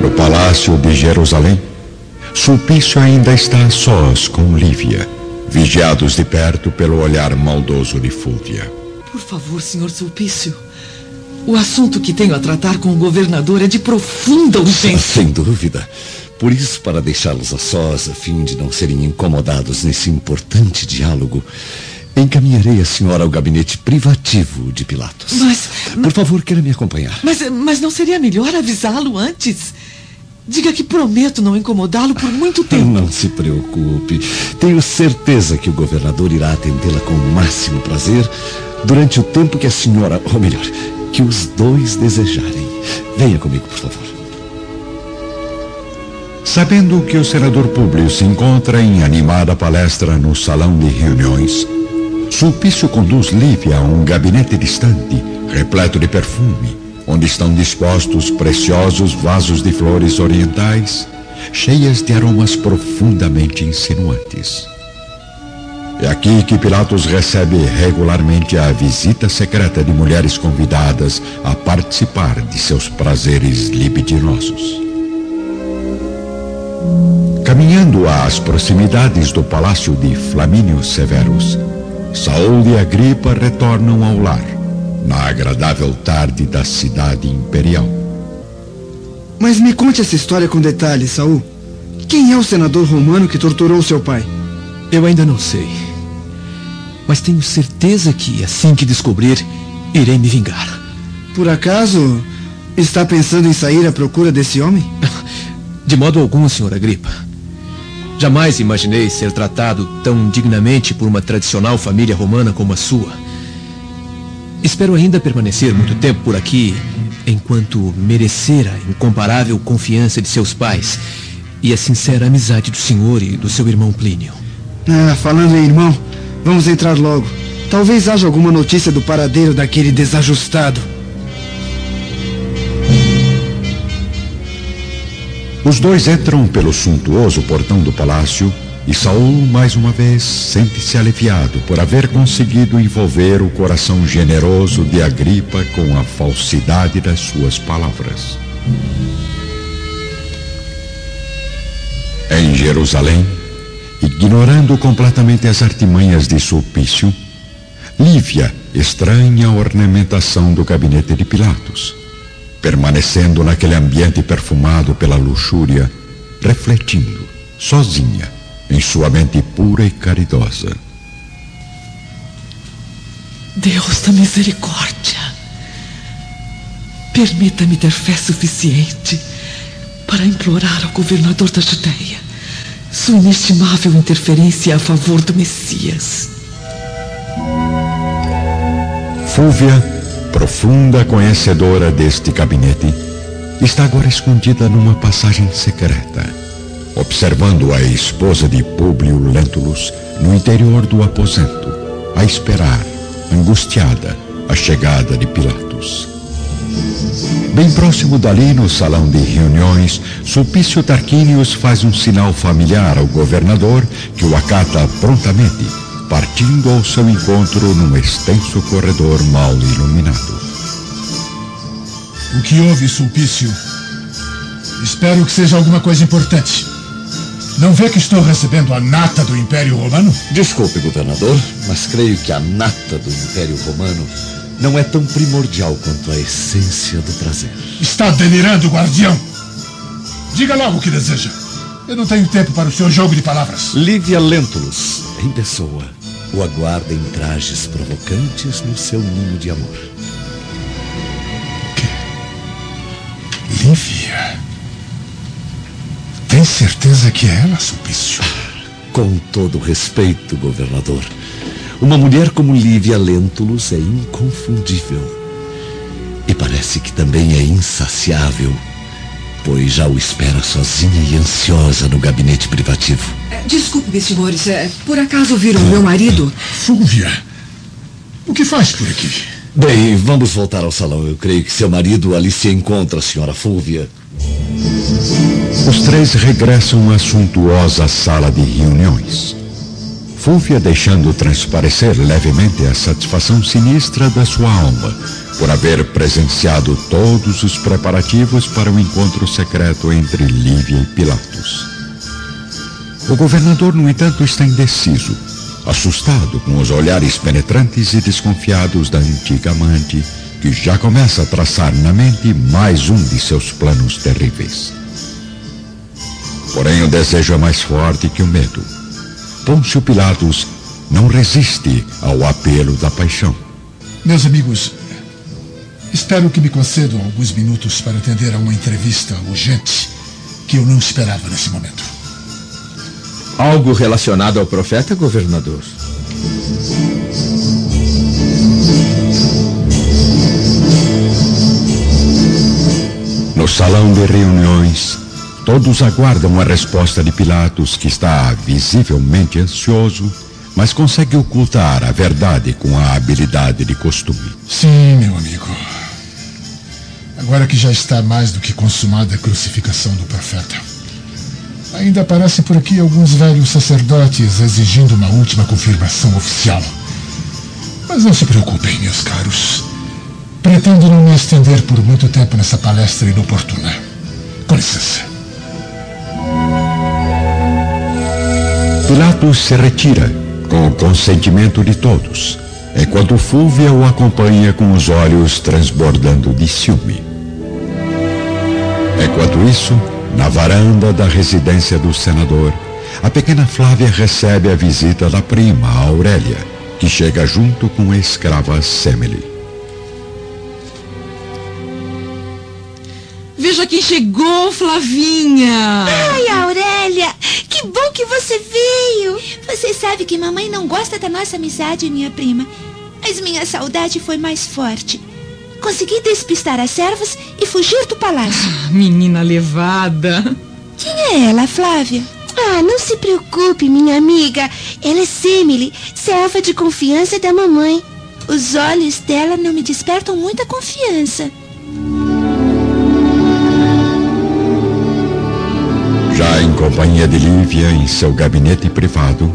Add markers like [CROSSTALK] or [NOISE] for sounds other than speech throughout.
No palácio de Jerusalém, Sulpício ainda está a sós com Lívia, vigiados de perto pelo olhar maldoso de Fúvia. Por favor, senhor Sulpício. O assunto que tenho a tratar com o governador é de profunda urgência. [LAUGHS] Sem dúvida. Por isso, para deixá-los a sós, a fim de não serem incomodados nesse importante diálogo, encaminharei a senhora ao gabinete privativo de Pilatos. Mas. Por favor, queira me acompanhar. Mas, mas não seria melhor avisá-lo antes? Diga que prometo não incomodá-lo por muito tempo. Não se preocupe. Tenho certeza que o governador irá atendê-la com o máximo prazer durante o tempo que a senhora, ou melhor, que os dois desejarem. Venha comigo, por favor. Sabendo que o senador Públio se encontra em animada palestra no salão de reuniões, Sulpício conduz Lívia a um gabinete distante, repleto de perfume, onde estão dispostos preciosos vasos de flores orientais, cheias de aromas profundamente insinuantes. É aqui que Pilatos recebe regularmente a visita secreta de mulheres convidadas a participar de seus prazeres libidinosos. Caminhando às proximidades do palácio de Flamínio Severus, Saul e Agripa retornam ao lar, na agradável tarde da cidade imperial. Mas me conte essa história com detalhes, Saul. Quem é o senador romano que torturou seu pai? Eu ainda não sei. Mas tenho certeza que, assim que descobrir, irei me vingar. Por acaso está pensando em sair à procura desse homem? [LAUGHS] De modo algum, senhor Agripa. Jamais imaginei ser tratado tão dignamente por uma tradicional família romana como a sua. Espero ainda permanecer muito tempo por aqui, enquanto merecer a incomparável confiança de seus pais e a sincera amizade do senhor e do seu irmão Plínio. Ah, falando em irmão, vamos entrar logo. Talvez haja alguma notícia do paradeiro daquele desajustado. Os dois entram pelo suntuoso portão do palácio e Saul, mais uma vez, sente-se aliviado por haver conseguido envolver o coração generoso de Agripa com a falsidade das suas palavras. Em Jerusalém, ignorando completamente as artimanhas de Sulpício, Lívia estranha a ornamentação do gabinete de Pilatos permanecendo naquele ambiente perfumado pela luxúria, refletindo, sozinha, em sua mente pura e caridosa. Deus da misericórdia, permita-me ter fé suficiente para implorar ao governador da Judéia sua inestimável interferência a favor do Messias. Fúvia profunda conhecedora deste gabinete, está agora escondida numa passagem secreta, observando a esposa de Públio Lentulus no interior do aposento, a esperar, angustiada, a chegada de Pilatos. Bem próximo dali, no salão de reuniões, Sulpício Tarquinius faz um sinal familiar ao governador que o acata prontamente partindo ao seu encontro num extenso corredor mal iluminado. O que houve, Sulpício? Espero que seja alguma coisa importante. Não vê que estou recebendo a nata do Império Romano? Desculpe, governador, mas creio que a nata do Império Romano não é tão primordial quanto a essência do prazer. Está delirando, guardião! Diga logo o que deseja. Eu não tenho tempo para o seu jogo de palavras. Lívia Lentulus, em pessoa, o aguarda em trajes provocantes no seu ninho de amor. Tem certeza que é ela, Sulpício? Com todo respeito, governador. Uma mulher como Lívia Lentulus é inconfundível. E parece que também é insaciável pois já o espera sozinha e ansiosa no gabinete privativo. É, Desculpe, senhores. É, por acaso viram meu marido? Fúvia, o que faz por aqui? Bem, vamos voltar ao salão. Eu creio que seu marido ali se encontra, senhora Fúvia. Os três regressam à suntuosa sala de reuniões. Fúvia deixando transparecer levemente a satisfação sinistra da sua alma por haver presenciado todos os preparativos para o encontro secreto entre Lívia e Pilatos. O governador, no entanto, está indeciso, assustado com os olhares penetrantes e desconfiados da antiga amante, que já começa a traçar na mente mais um de seus planos terríveis. Porém, o desejo é mais forte que o medo. Pôncio Pilatos não resiste ao apelo da paixão. Meus amigos, espero que me concedam alguns minutos para atender a uma entrevista urgente que eu não esperava nesse momento. Algo relacionado ao profeta, governador? No salão de reuniões, todos aguardam a resposta de Pilatos, que está visivelmente ansioso, mas consegue ocultar a verdade com a habilidade de costume. Sim, meu amigo. Agora que já está mais do que consumada a crucificação do profeta. Ainda aparecem por aqui alguns velhos sacerdotes exigindo uma última confirmação oficial. Mas não se preocupem, meus caros. Pretendo não me estender por muito tempo nessa palestra inoportuna. Com licença. Pilatos se retira, com o consentimento de todos, enquanto Fúvia o acompanha com os olhos transbordando de ciúme. Enquanto isso, na varanda da residência do senador, a pequena Flávia recebe a visita da prima, Aurélia, que chega junto com a escrava Semele. Veja quem chegou, Flavinha! Ai, Aurélia! Que bom que você veio! Você sabe que mamãe não gosta da nossa amizade, minha prima. Mas minha saudade foi mais forte. Consegui despistar as servas e fugir do palácio. Ah, menina levada. Quem é ela, Flávia? Ah, não se preocupe, minha amiga. Ela é Semele, serva de confiança da mamãe. Os olhos dela não me despertam muita confiança. Já em companhia de Lívia, em seu gabinete privado,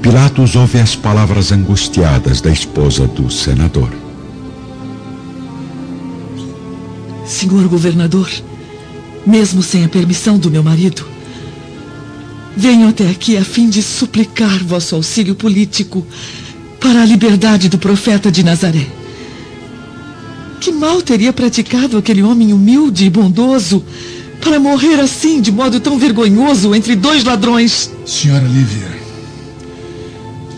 Pilatos ouve as palavras angustiadas da esposa do senador. Senhor governador, mesmo sem a permissão do meu marido, venho até aqui a fim de suplicar vosso auxílio político para a liberdade do profeta de Nazaré. Que mal teria praticado aquele homem humilde e bondoso para morrer assim, de modo tão vergonhoso, entre dois ladrões? Senhora Lívia,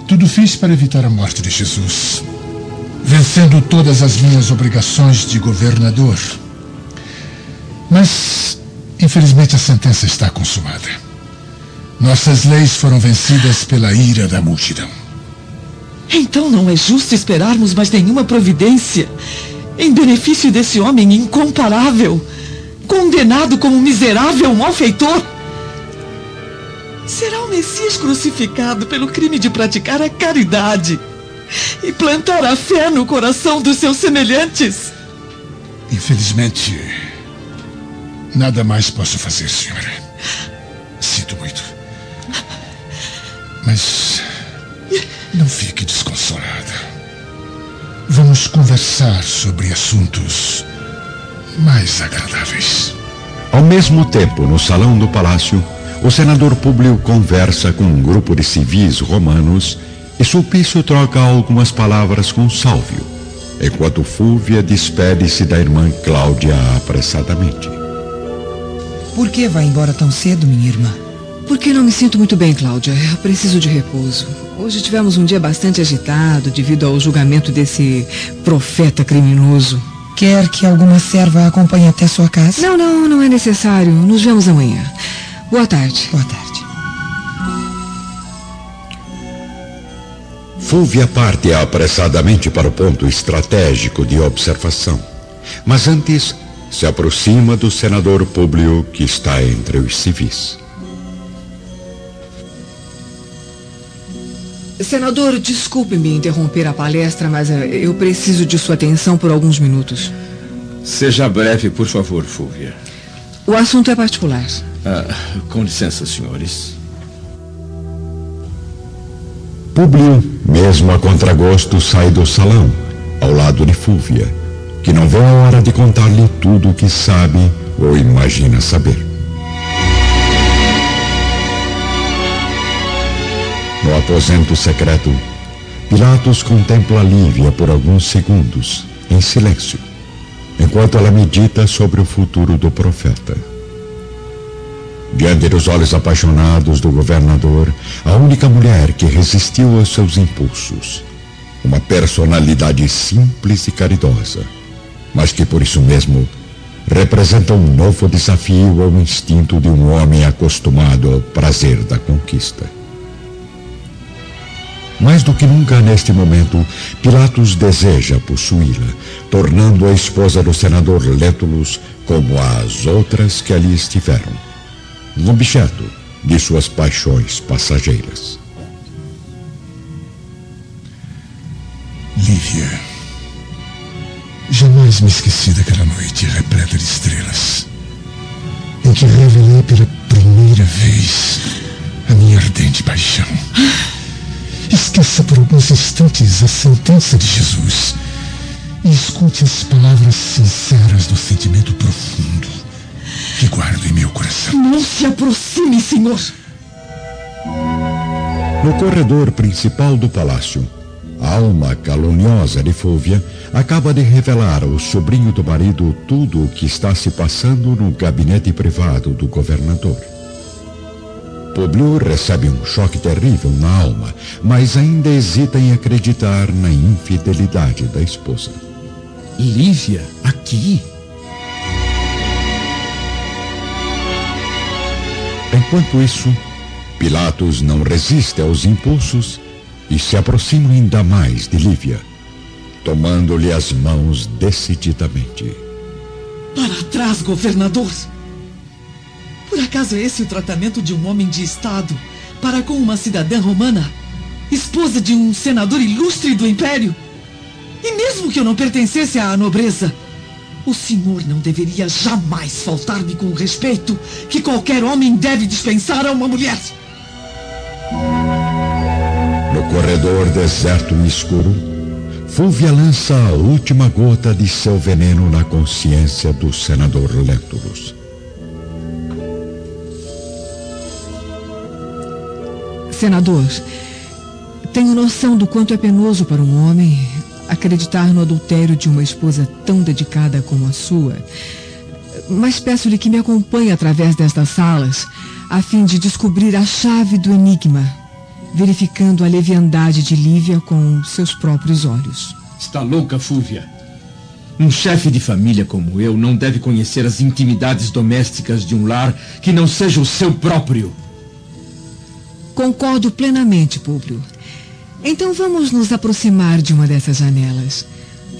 tudo fiz para evitar a morte de Jesus, vencendo todas as minhas obrigações de governador. Mas, infelizmente, a sentença está consumada. Nossas leis foram vencidas pela ira da multidão. Então não é justo esperarmos mais nenhuma providência em benefício desse homem incomparável, condenado como miserável malfeitor? Será o Messias crucificado pelo crime de praticar a caridade e plantar a fé no coração dos seus semelhantes? Infelizmente, nada mais posso fazer, senhora. Sinto muito. Mas não fique desconsolada. Vamos conversar sobre assuntos mais agradáveis. Ao mesmo tempo, no salão do palácio, o senador Públio conversa com um grupo de civis romanos e Sulpício troca algumas palavras com Sálvio, enquanto Fúvia despede-se da irmã Cláudia apressadamente. Por que vai embora tão cedo, minha irmã? Porque não me sinto muito bem, Cláudia. Eu preciso de repouso. Hoje tivemos um dia bastante agitado devido ao julgamento desse profeta criminoso. Quer que alguma serva a acompanhe até sua casa? Não, não, não é necessário. Nos vemos amanhã. Boa tarde. Boa tarde. Fúvia parte apressadamente para o ponto estratégico de observação. Mas antes, se aproxima do senador Públio que está entre os civis. Senador, desculpe-me interromper a palestra, mas eh, eu preciso de sua atenção por alguns minutos. Seja breve, por favor, Fúvia. O assunto é particular. Ah, com licença, senhores. Públio, mesmo a contragosto, sai do salão, ao lado de Fúvia, que não vê a hora de contar-lhe tudo o que sabe ou imagina saber. No aposento secreto, Pilatos contempla Lívia por alguns segundos, em silêncio, enquanto ela medita sobre o futuro do profeta. Diante dos olhos apaixonados do governador, a única mulher que resistiu aos seus impulsos, uma personalidade simples e caridosa, mas que por isso mesmo representa um novo desafio ao instinto de um homem acostumado ao prazer da conquista. Mais do que nunca neste momento, Pilatos deseja possuí-la, tornando a esposa do senador Lentulus como as outras que ali estiveram, um objeto de suas paixões passageiras. Lívia, jamais me esqueci daquela noite repleta de estrelas, em que revelei pela primeira vez a minha ardente paixão. Esqueça por alguns instantes a sentença de Jesus e escute as palavras sinceras do sentimento profundo que guardo em meu coração. Não se aproxime, senhor. No corredor principal do palácio, alma caluniosa de Fúvia acaba de revelar ao sobrinho do marido tudo o que está se passando no gabinete privado do governador. Publio recebe um choque terrível na alma, mas ainda hesita em acreditar na infidelidade da esposa. Lívia, aqui? Enquanto isso, Pilatos não resiste aos impulsos e se aproxima ainda mais de Lívia, tomando-lhe as mãos decididamente. Para trás, governador! Por acaso é esse o tratamento de um homem de Estado para com uma cidadã romana, esposa de um senador ilustre do Império? E mesmo que eu não pertencesse à nobreza, o senhor não deveria jamais faltar-me com o respeito que qualquer homem deve dispensar a uma mulher. Corredor deserto e escuro, Fúvia lança a última gota de seu veneno na consciência do senador Lentulus. Senador, tenho noção do quanto é penoso para um homem acreditar no adultério de uma esposa tão dedicada como a sua. Mas peço-lhe que me acompanhe através destas salas, a fim de descobrir a chave do enigma, verificando a leviandade de Lívia com seus próprios olhos. Está louca, Fúvia? Um chefe de família como eu não deve conhecer as intimidades domésticas de um lar que não seja o seu próprio. Concordo plenamente, Públio. Então vamos nos aproximar de uma dessas janelas.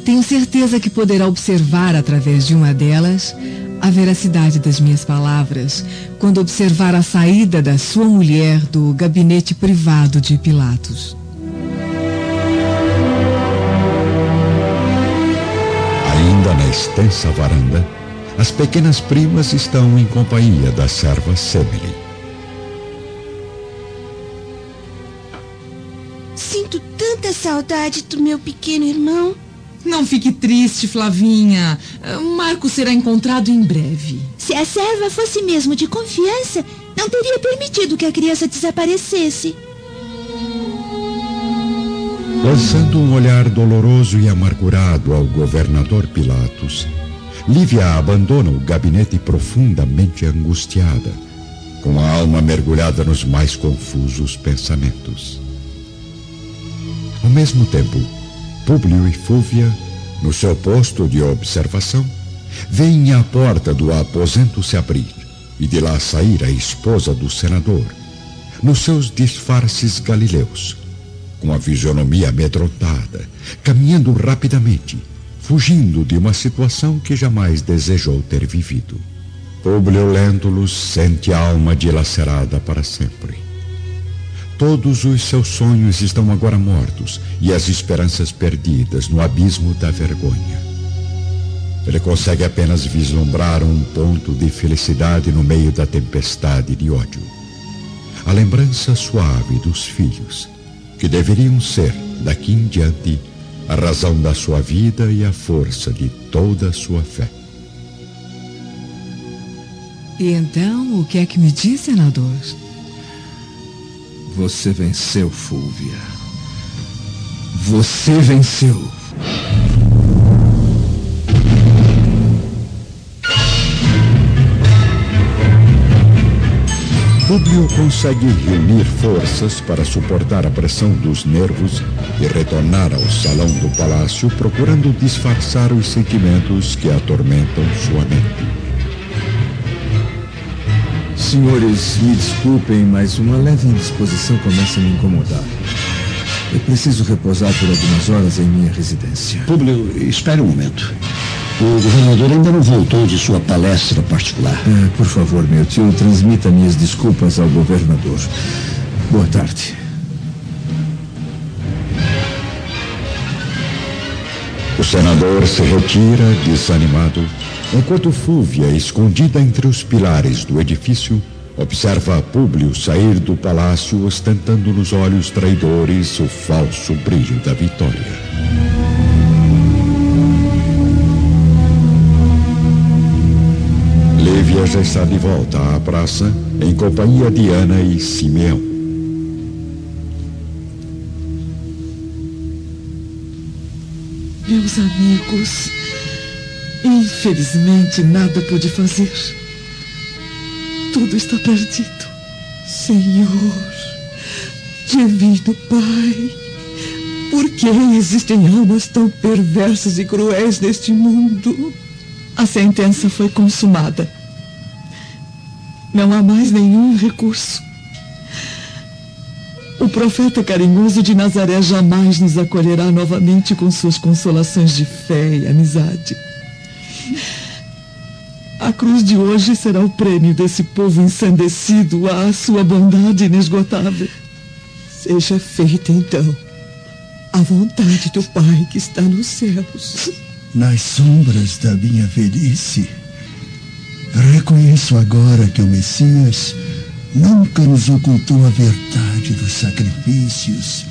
Tenho certeza que poderá observar através de uma delas a veracidade das minhas palavras quando observar a saída da sua mulher do gabinete privado de Pilatos. Ainda na extensa varanda, as pequenas primas estão em companhia da serva Semele. Sinto tanta saudade do meu pequeno irmão. Não fique triste, Flavinha. Marco será encontrado em breve. Se a serva fosse mesmo de confiança, não teria permitido que a criança desaparecesse. Lançando um olhar doloroso e amargurado ao governador Pilatos, Lívia abandona o gabinete profundamente angustiada, com a alma mergulhada nos mais confusos pensamentos. Ao mesmo tempo, Públio e Fúvia, no seu posto de observação, veem a porta do aposento se abrir e de lá sair a esposa do senador, nos seus disfarces galileus, com a fisionomia amedrontada, caminhando rapidamente, fugindo de uma situação que jamais desejou ter vivido. Públio Lentulus sente a alma dilacerada para sempre. Todos os seus sonhos estão agora mortos e as esperanças perdidas no abismo da vergonha. Ele consegue apenas vislumbrar um ponto de felicidade no meio da tempestade de ódio. A lembrança suave dos filhos, que deveriam ser, daqui em diante, a razão da sua vida e a força de toda a sua fé. E então, o que é que me diz, senador? Você venceu, Fúvia. Você venceu. Públio consegue reunir forças para suportar a pressão dos nervos e retornar ao salão do palácio procurando disfarçar os sentimentos que atormentam sua mente. Senhores, me desculpem, mas uma leve indisposição começa a me incomodar. Eu preciso repousar por algumas horas em minha residência. Públio, espere um momento. O governador ainda não voltou de sua palestra particular. É, por favor, meu tio, transmita minhas desculpas ao governador. Boa tarde. O senador se retira, desanimado, enquanto Fúvia, escondida entre os pilares do edifício, observa Públio sair do palácio ostentando nos olhos traidores o falso brilho da vitória. Lívia já está de volta à praça em companhia de Ana e Simeão. Meus amigos, infelizmente nada pude fazer. Tudo está perdido. Senhor, Divino Pai, por que existem almas tão perversas e cruéis neste mundo? A sentença foi consumada. Não há mais nenhum recurso. O profeta carinhoso de Nazaré jamais nos acolherá novamente com suas consolações de fé e amizade. A cruz de hoje será o prêmio desse povo ensandecido à sua bondade inesgotável. Seja feita, então, a vontade do Pai que está nos céus. Nas sombras da minha velhice, reconheço agora que o Messias nunca nos ocultou a verdade dos sacrifícios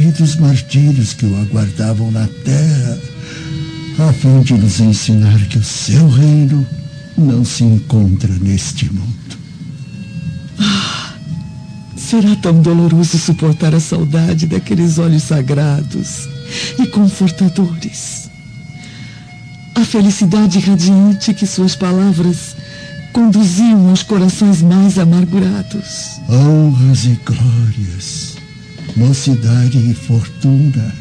e dos martírios que o aguardavam na terra, a fim de nos ensinar que o seu reino não se encontra neste mundo. Ah, será tão doloroso suportar a saudade daqueles olhos sagrados e confortadores. A felicidade radiante que suas palavras conduziam aos corações mais amargurados. Honras e glórias, mocidade e fortuna,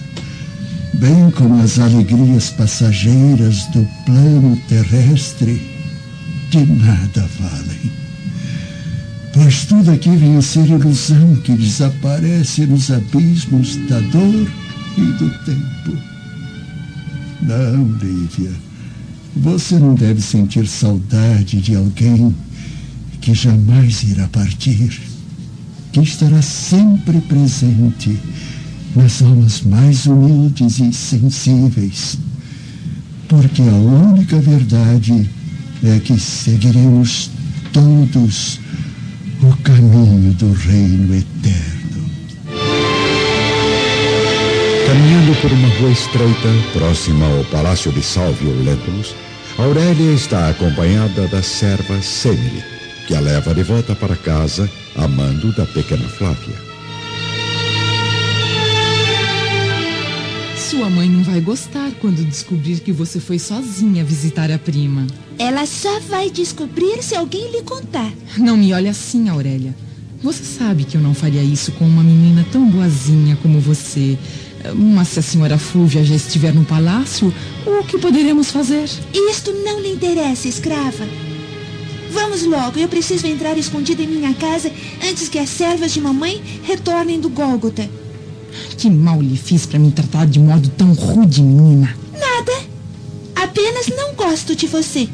bem como as alegrias passageiras do plano terrestre, de nada valem. Pois tudo aqui vem a ser ilusão que desaparece nos abismos da dor e do tempo. Não, Lívia. Você não deve sentir saudade de alguém que jamais irá partir, que estará sempre presente nas almas mais humildes e sensíveis, porque a única verdade é que seguiremos todos o caminho do reino eterno. Caminhando por uma rua estreita, próxima ao Palácio de Salvio Lentulus, Aurélia está acompanhada da serva Semele, que a leva de volta para casa, amando da pequena Flávia. Sua mãe não vai gostar quando descobrir que você foi sozinha visitar a prima. Ela só vai descobrir se alguém lhe contar. Não me olhe assim, Aurélia. Você sabe que eu não faria isso com uma menina tão boazinha como você. Mas se a senhora Fúvia já estiver no palácio, o que poderemos fazer? Isto não lhe interessa, escrava. Vamos logo, eu preciso entrar escondida em minha casa antes que as servas de mamãe retornem do Gólgota. Que mal lhe fiz para me tratar de modo tão rude, menina? Nada. Apenas não gosto de você.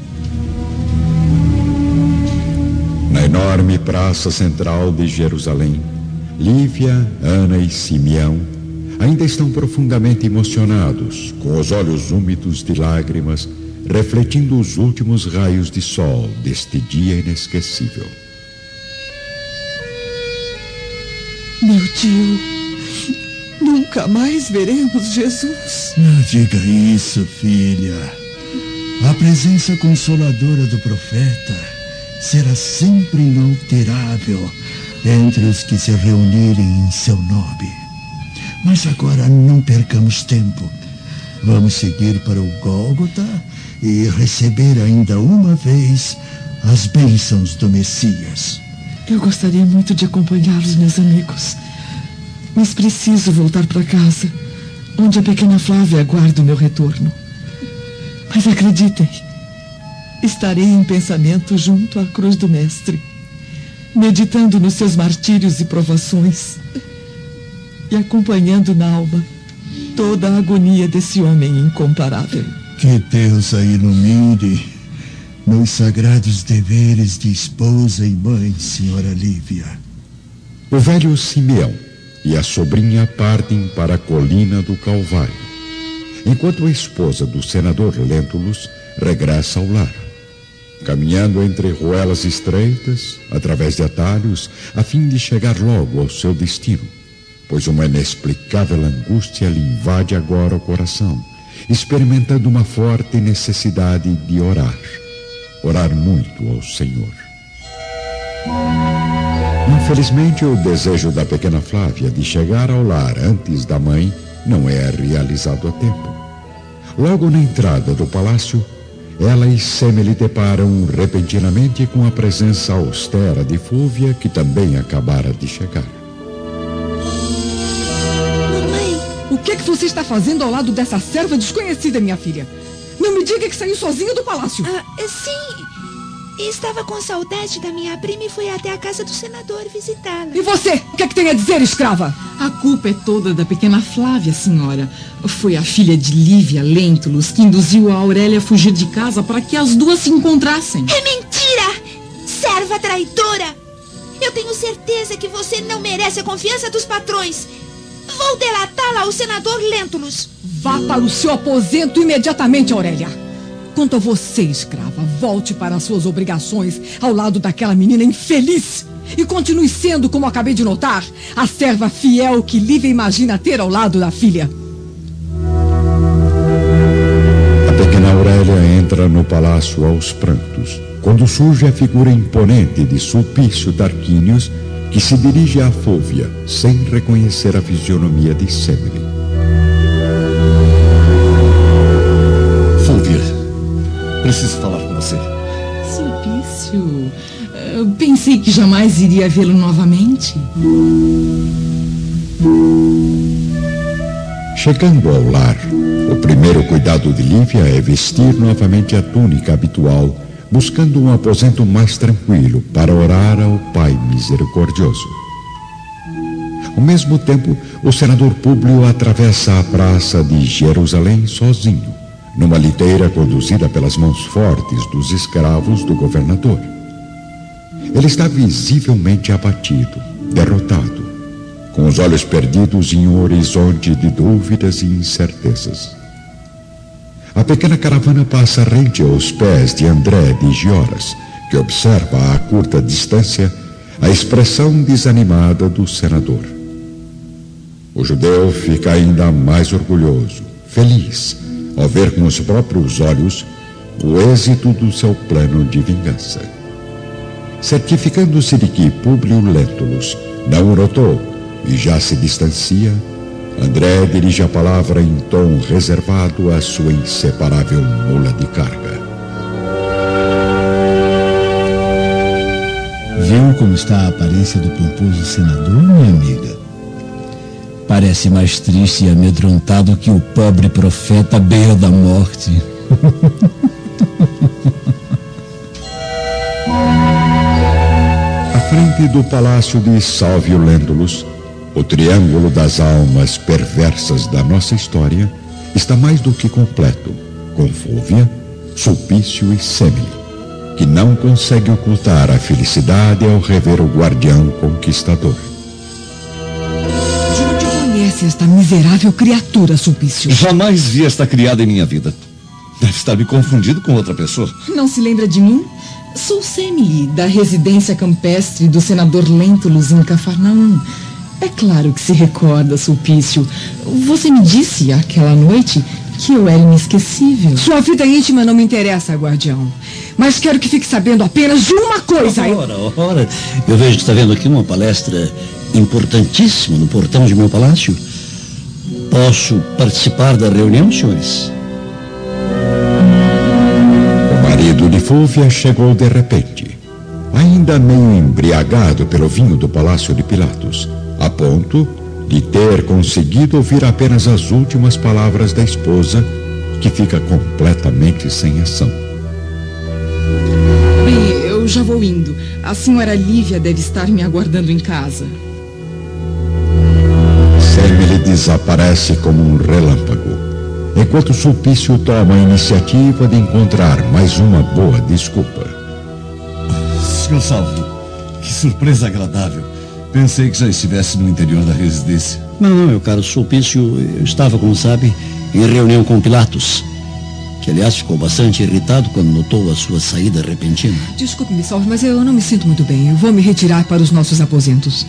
Na enorme praça central de Jerusalém, Lívia, Ana e Simeão ainda estão profundamente emocionados, com os olhos úmidos de lágrimas, refletindo os últimos raios de sol deste dia inesquecível. Meu tio, Nunca mais veremos Jesus. Não diga isso, filha. A presença consoladora do profeta será sempre inalterável entre os que se reunirem em seu nome. Mas agora não percamos tempo. Vamos seguir para o Gólgota e receber ainda uma vez as bênçãos do Messias. Eu gostaria muito de acompanhá-los, meus amigos. Mas preciso voltar para casa, onde a pequena Flávia aguarda o meu retorno. Mas acreditem, estarei em pensamento junto à cruz do Mestre, meditando nos seus martírios e provações e acompanhando na alma toda a agonia desse homem incomparável. Que Deus a ilumine nos sagrados deveres de esposa e mãe, senhora Lívia. O velho Simeão e a sobrinha partem para a colina do Calvário, enquanto a esposa do senador Lentulus regressa ao lar, caminhando entre ruelas estreitas, através de atalhos, a fim de chegar logo ao seu destino, pois uma inexplicável angústia lhe invade agora o coração, experimentando uma forte necessidade de orar orar muito ao Senhor. Infelizmente, o desejo da pequena Flávia de chegar ao lar antes da mãe não é realizado a tempo. Logo na entrada do palácio, ela e Semele deparam repentinamente com a presença austera de Fúvia, que também acabara de chegar. Mamãe, o que, é que você está fazendo ao lado dessa serva desconhecida, minha filha? Não me diga que saiu sozinho do palácio. Ah, sim. Estava com saudade da minha prima e fui até a casa do senador visitá-la. E você? O que é que tem a dizer, escrava? A culpa é toda da pequena Flávia, senhora. Foi a filha de Lívia Lentulus que induziu a Aurélia a fugir de casa para que as duas se encontrassem. É mentira! Serva traidora! Eu tenho certeza que você não merece a confiança dos patrões. Vou delatá-la ao senador Lentulus. Vá para o seu aposento imediatamente, Aurélia. Quanto a você, escrava, volte para as suas obrigações ao lado daquela menina infeliz. E continue sendo, como acabei de notar, a serva fiel que Lívia imagina ter ao lado da filha. A pequena Aurélia entra no palácio aos prantos, quando surge a figura imponente de Sulpício Tarquínios, que se dirige a Fúvia, sem reconhecer a fisionomia de Semele. Preciso falar com você. Sulpício, eu pensei que jamais iria vê-lo novamente. Chegando ao lar, o primeiro cuidado de Lívia é vestir novamente a túnica habitual, buscando um aposento mais tranquilo para orar ao Pai Misericordioso. Ao mesmo tempo, o senador Públio atravessa a praça de Jerusalém sozinho numa liteira conduzida pelas mãos fortes dos escravos do governador. Ele está visivelmente abatido, derrotado, com os olhos perdidos em um horizonte de dúvidas e incertezas. A pequena caravana passa rente aos pés de André de Gioras, que observa a curta distância a expressão desanimada do senador. O judeu fica ainda mais orgulhoso, feliz, ao ver com os próprios olhos o êxito do seu plano de vingança. Certificando-se de que Públio Lentulus não notou e já se distancia, André dirige a palavra em tom reservado à sua inseparável mula de carga. Viu como está a aparência do pomposo senador, minha amiga? Parece mais triste e amedrontado que o pobre profeta à beira da morte. À frente do palácio de Salvio Lentulus, o triângulo das almas perversas da nossa história está mais do que completo, com Fúvia, Sulpício e Semele, que não consegue ocultar a felicidade ao rever o guardião conquistador conhece esta miserável criatura, Sulpício? Jamais vi esta criada em minha vida. Deve estar me confundido com outra pessoa. Não se lembra de mim? Sou Semele, da residência campestre do senador Lentulus em Cafarnaum. É claro que se recorda, Sulpício. Você me disse aquela noite que eu era inesquecível. Sua vida íntima não me interessa, guardião. Mas quero que fique sabendo apenas de uma coisa. Ora, ora. Eu vejo que está vendo aqui uma palestra importantíssima no portão de meu palácio. Posso participar da reunião, senhores? O marido de Fúvia chegou de repente, ainda meio embriagado pelo vinho do palácio de Pilatos, a ponto de ter conseguido ouvir apenas as últimas palavras da esposa, que fica completamente sem ação. Bem, eu já vou indo. A senhora Lívia deve estar me aguardando em casa. Desaparece como um relâmpago, enquanto Sulpício toma a iniciativa de encontrar mais uma boa desculpa. Senhor Salvo, que surpresa agradável. Pensei que já estivesse no interior da residência. Não, não, meu caro Sulpício, eu estava, como sabe, em reunião com Pilatos, que aliás ficou bastante irritado quando notou a sua saída repentina. Desculpe-me, Salve, mas eu não me sinto muito bem. Eu vou me retirar para os nossos aposentos.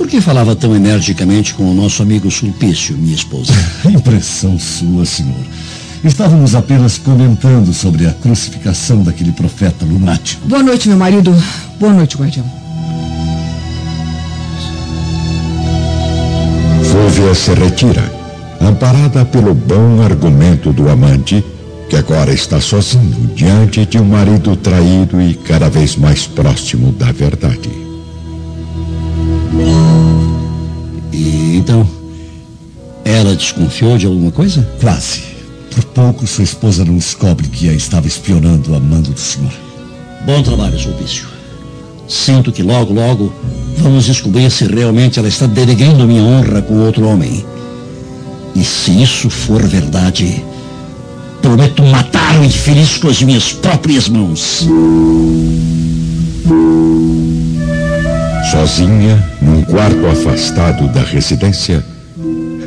Por que falava tão energicamente com o nosso amigo Sulpício, minha esposa? [LAUGHS] Impressão sua, senhor. Estávamos apenas comentando sobre a crucificação daquele profeta lunático. Boa noite, meu marido. Boa noite, guardião. Fúvia se retira, amparada pelo bom argumento do amante, que agora está sozinho diante de um marido traído e cada vez mais próximo da verdade. Então, ela desconfiou de alguma coisa? Quase. Por pouco sua esposa não descobre que a estava espionando a mando do senhor. Bom trabalho, Sulpício. Sinto que logo, logo vamos descobrir se realmente ela está denegando minha honra com outro homem. E se isso for verdade, prometo matar o infeliz com as minhas próprias mãos. Sozinha, num quarto afastado da residência,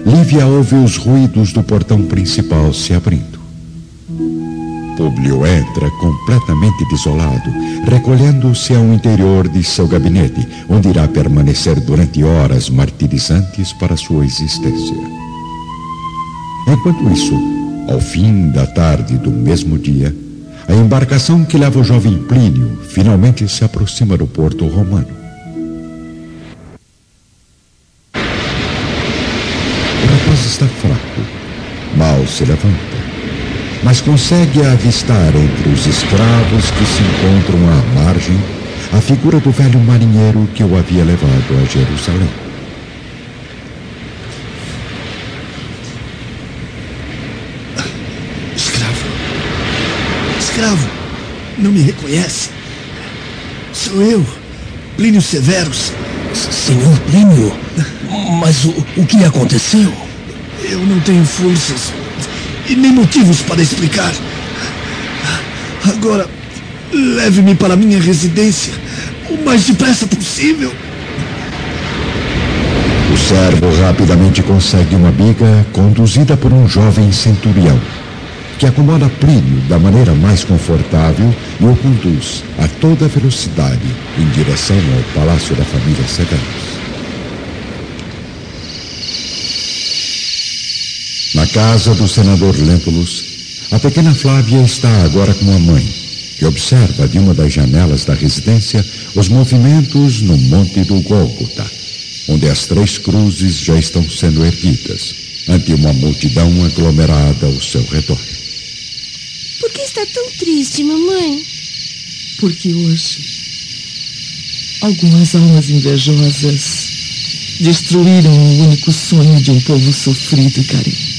Lívia ouve os ruídos do portão principal se abrindo. Públio entra completamente desolado, recolhendo-se ao interior de seu gabinete, onde irá permanecer durante horas martirizantes para sua existência. Enquanto isso, ao fim da tarde do mesmo dia, a embarcação que leva o jovem Plínio finalmente se aproxima do porto romano. Está fraco, mal se levanta mas consegue avistar entre os escravos que se encontram à margem a figura do velho marinheiro que o havia levado a Jerusalém. Escravo. Escravo. Não me reconhece? Sou eu, Plínio Severus. Senhor Plínio, mas o, o que aconteceu? Eu não tenho forças e nem motivos para explicar. Agora, leve-me para minha residência o mais depressa possível. O servo rapidamente consegue uma biga conduzida por um jovem centurião, que acomoda Plínio da maneira mais confortável e o conduz a toda velocidade em direção ao palácio da família Severus. Casa do senador Lentulus, a pequena Flávia está agora com a mãe, que observa de uma das janelas da residência os movimentos no Monte do Gólgota, onde as três cruzes já estão sendo erguidas, ante uma multidão aglomerada ao seu redor. Por que está tão triste, mamãe? Porque hoje algumas almas invejosas destruíram o único sonho de um povo sofrido e carente.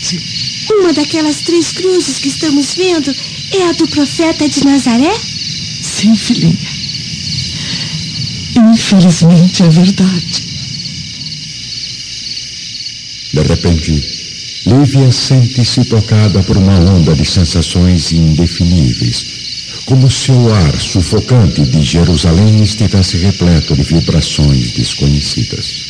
Uma daquelas três cruzes que estamos vendo é a do profeta de Nazaré? Sim, filhinha. Infelizmente é verdade. De repente, Lívia sente-se tocada por uma onda de sensações indefiníveis, como se o ar sufocante de Jerusalém estivesse repleto de vibrações desconhecidas.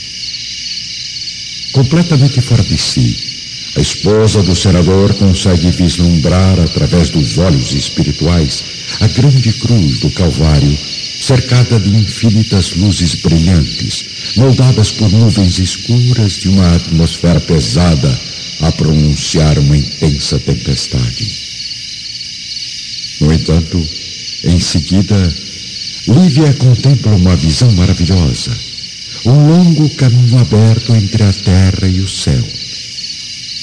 Completamente fora de si, a esposa do senador consegue vislumbrar através dos olhos espirituais a grande cruz do Calvário cercada de infinitas luzes brilhantes, moldadas por nuvens escuras de uma atmosfera pesada a pronunciar uma intensa tempestade. No entanto, em seguida, Lívia contempla uma visão maravilhosa, um longo caminho aberto entre a terra e o céu,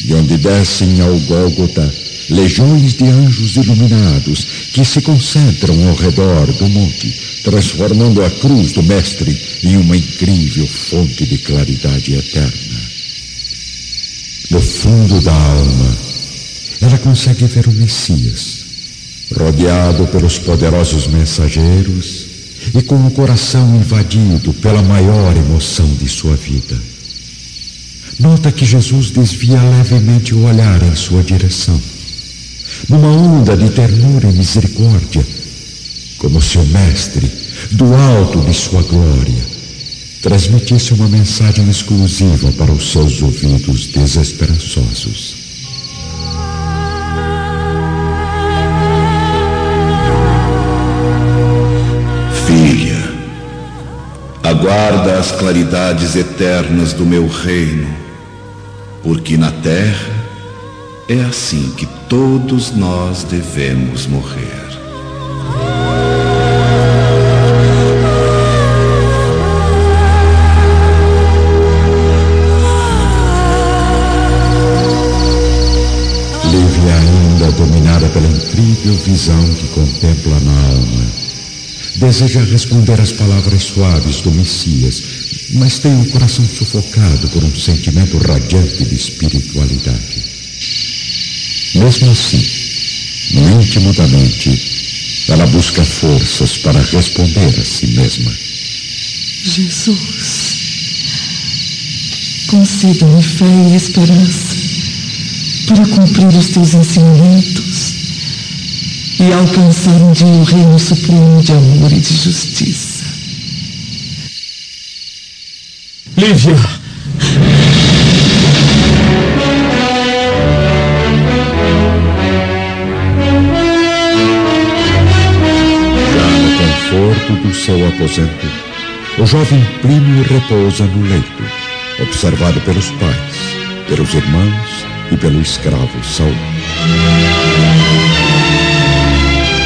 de onde descem ao Gólgota legiões de anjos iluminados que se concentram ao redor do monte, transformando a cruz do Mestre em uma incrível fonte de claridade eterna. No fundo da alma, ela consegue ver o Messias, rodeado pelos poderosos mensageiros e com o coração invadido pela maior emoção de sua vida. Nota que Jesus desvia levemente o olhar em sua direção numa onda de ternura e misericórdia, como se o Mestre, do alto de sua glória, transmitisse uma mensagem exclusiva para os seus ouvidos desesperançosos. Filha, aguarda as claridades eternas do meu reino, porque na terra é assim que todos nós devemos morrer. Lívia, ainda dominada pela incrível visão que contempla na alma, deseja responder às palavras suaves do Messias, mas tem o coração sufocado por um sentimento radiante de espiritualidade. Mesmo assim, no íntimo da mente, ela busca forças para responder a si mesma. Jesus, conceda-me fé e esperança para cumprir os teus ensinamentos e alcançar um dia o reino supremo de amor e de justiça. Lívia! conforto do seu aposento, o jovem Plínio repousa no leito, observado pelos pais, pelos irmãos e pelo escravo Saul.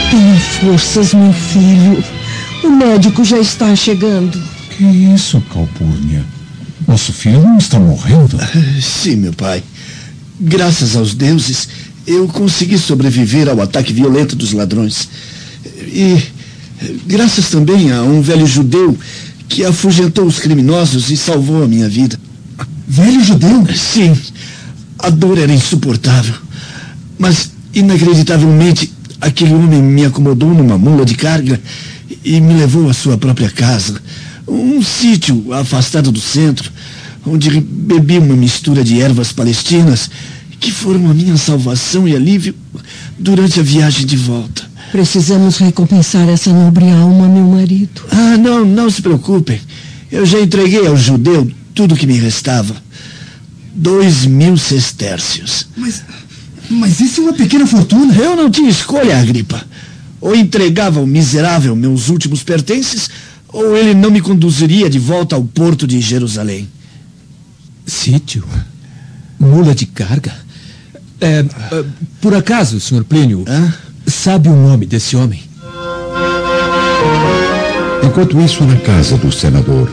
Tenha forças, meu filho. O médico já está chegando. Que isso, Calpurnia? Nosso filho não está morrendo? Sim, meu pai. Graças aos deuses, eu consegui sobreviver ao ataque violento dos ladrões. E Graças também a um velho judeu que afugentou os criminosos e salvou a minha vida. Velho judeu? Sim. A dor era insuportável. Mas, inacreditavelmente, aquele homem me acomodou numa mula de carga e me levou à sua própria casa. Um sítio afastado do centro, onde bebi uma mistura de ervas palestinas que foram a minha salvação e alívio durante a viagem de volta. Precisamos recompensar essa nobre alma, meu marido. Ah, não, não se preocupem. Eu já entreguei ao judeu tudo que me restava. Dois mil sestércios. Mas, mas isso é uma pequena fortuna. Eu não tinha escolha, Agripa. Ou entregava ao miserável meus últimos pertences, ou ele não me conduziria de volta ao porto de Jerusalém. Sítio? Mula de carga? É, é, por acaso, Sr. Plínio, Hã? Sabe o nome desse homem? Enquanto isso, na casa do senador,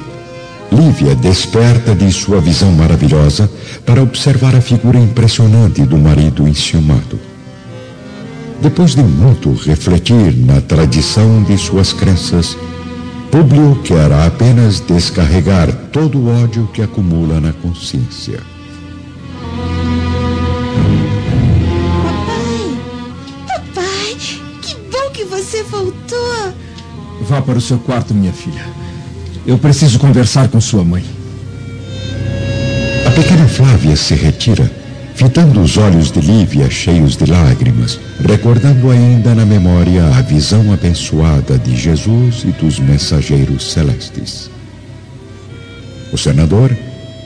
Lívia desperta de sua visão maravilhosa para observar a figura impressionante do marido enciumado. Depois de muito refletir na tradição de suas crenças, Públio quer apenas descarregar todo o ódio que acumula na consciência. você voltou? Vá para o seu quarto, minha filha. Eu preciso conversar com sua mãe. A pequena Flávia se retira, fitando os olhos de Lívia cheios de lágrimas, recordando ainda na memória a visão abençoada de Jesus e dos mensageiros celestes. O senador,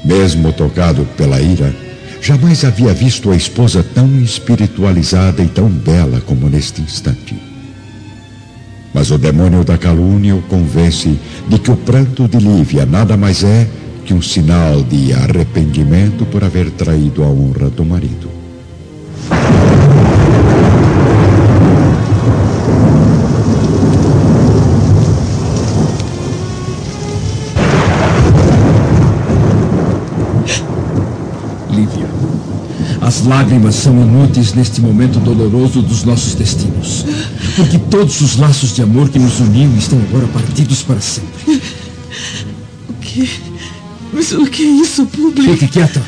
mesmo tocado pela ira, jamais havia visto a esposa tão espiritualizada e tão bela como neste instante. Mas o demônio da calúnia o convence de que o pranto de Lívia nada mais é que um sinal de arrependimento por haver traído a honra do marido. Lívia, as lágrimas são inúteis neste momento doloroso dos nossos destinos. Porque todos os laços de amor que nos uniam estão agora partidos para sempre. O que? Mas o que é isso, Publi? Fique quieta.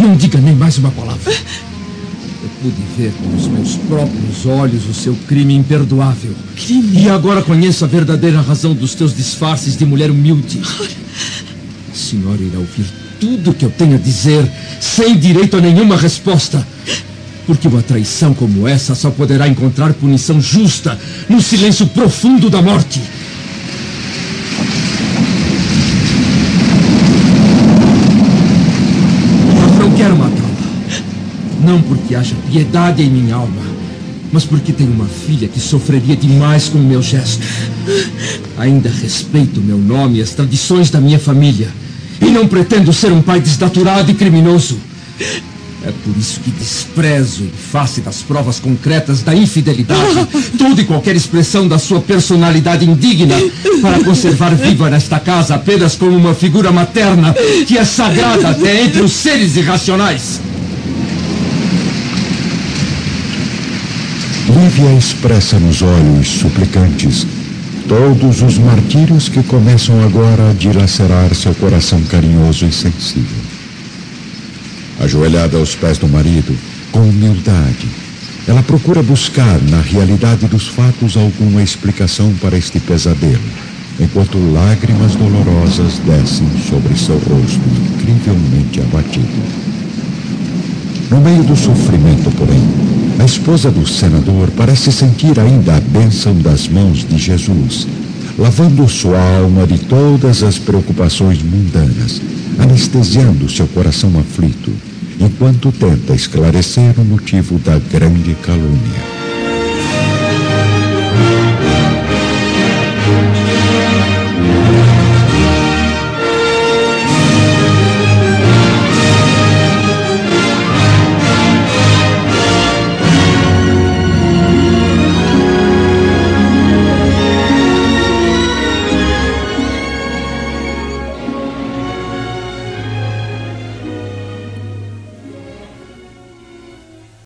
Não diga nem mais uma palavra. Eu pude ver com os meus próprios olhos o seu crime imperdoável. Crime? E agora conheço a verdadeira razão dos teus disfarces de mulher humilde. A senhora irá ouvir tudo o que eu tenho a dizer, sem direito a nenhuma resposta. Porque uma traição como essa só poderá encontrar punição justa no silêncio profundo da morte. Eu não quero matá-la. Não porque haja piedade em minha alma, mas porque tenho uma filha que sofreria demais com o meu gesto. Ainda respeito meu nome e as tradições da minha família. E não pretendo ser um pai desnaturado e criminoso. É por isso que desprezo, em face das provas concretas da infidelidade, [LAUGHS] toda e qualquer expressão da sua personalidade indigna, para conservar viva nesta casa apenas como uma figura materna que é sagrada até entre os seres irracionais. Lívia expressa nos olhos suplicantes todos os martírios que começam agora a dilacerar seu coração carinhoso e sensível. Ajoelhada aos pés do marido, com humildade, ela procura buscar na realidade dos fatos alguma explicação para este pesadelo, enquanto lágrimas dolorosas descem sobre seu rosto incrivelmente abatido. No meio do sofrimento, porém, a esposa do senador parece sentir ainda a bênção das mãos de Jesus, lavando sua alma de todas as preocupações mundanas, anestesiando seu coração aflito, enquanto tenta esclarecer o motivo da grande calúnia.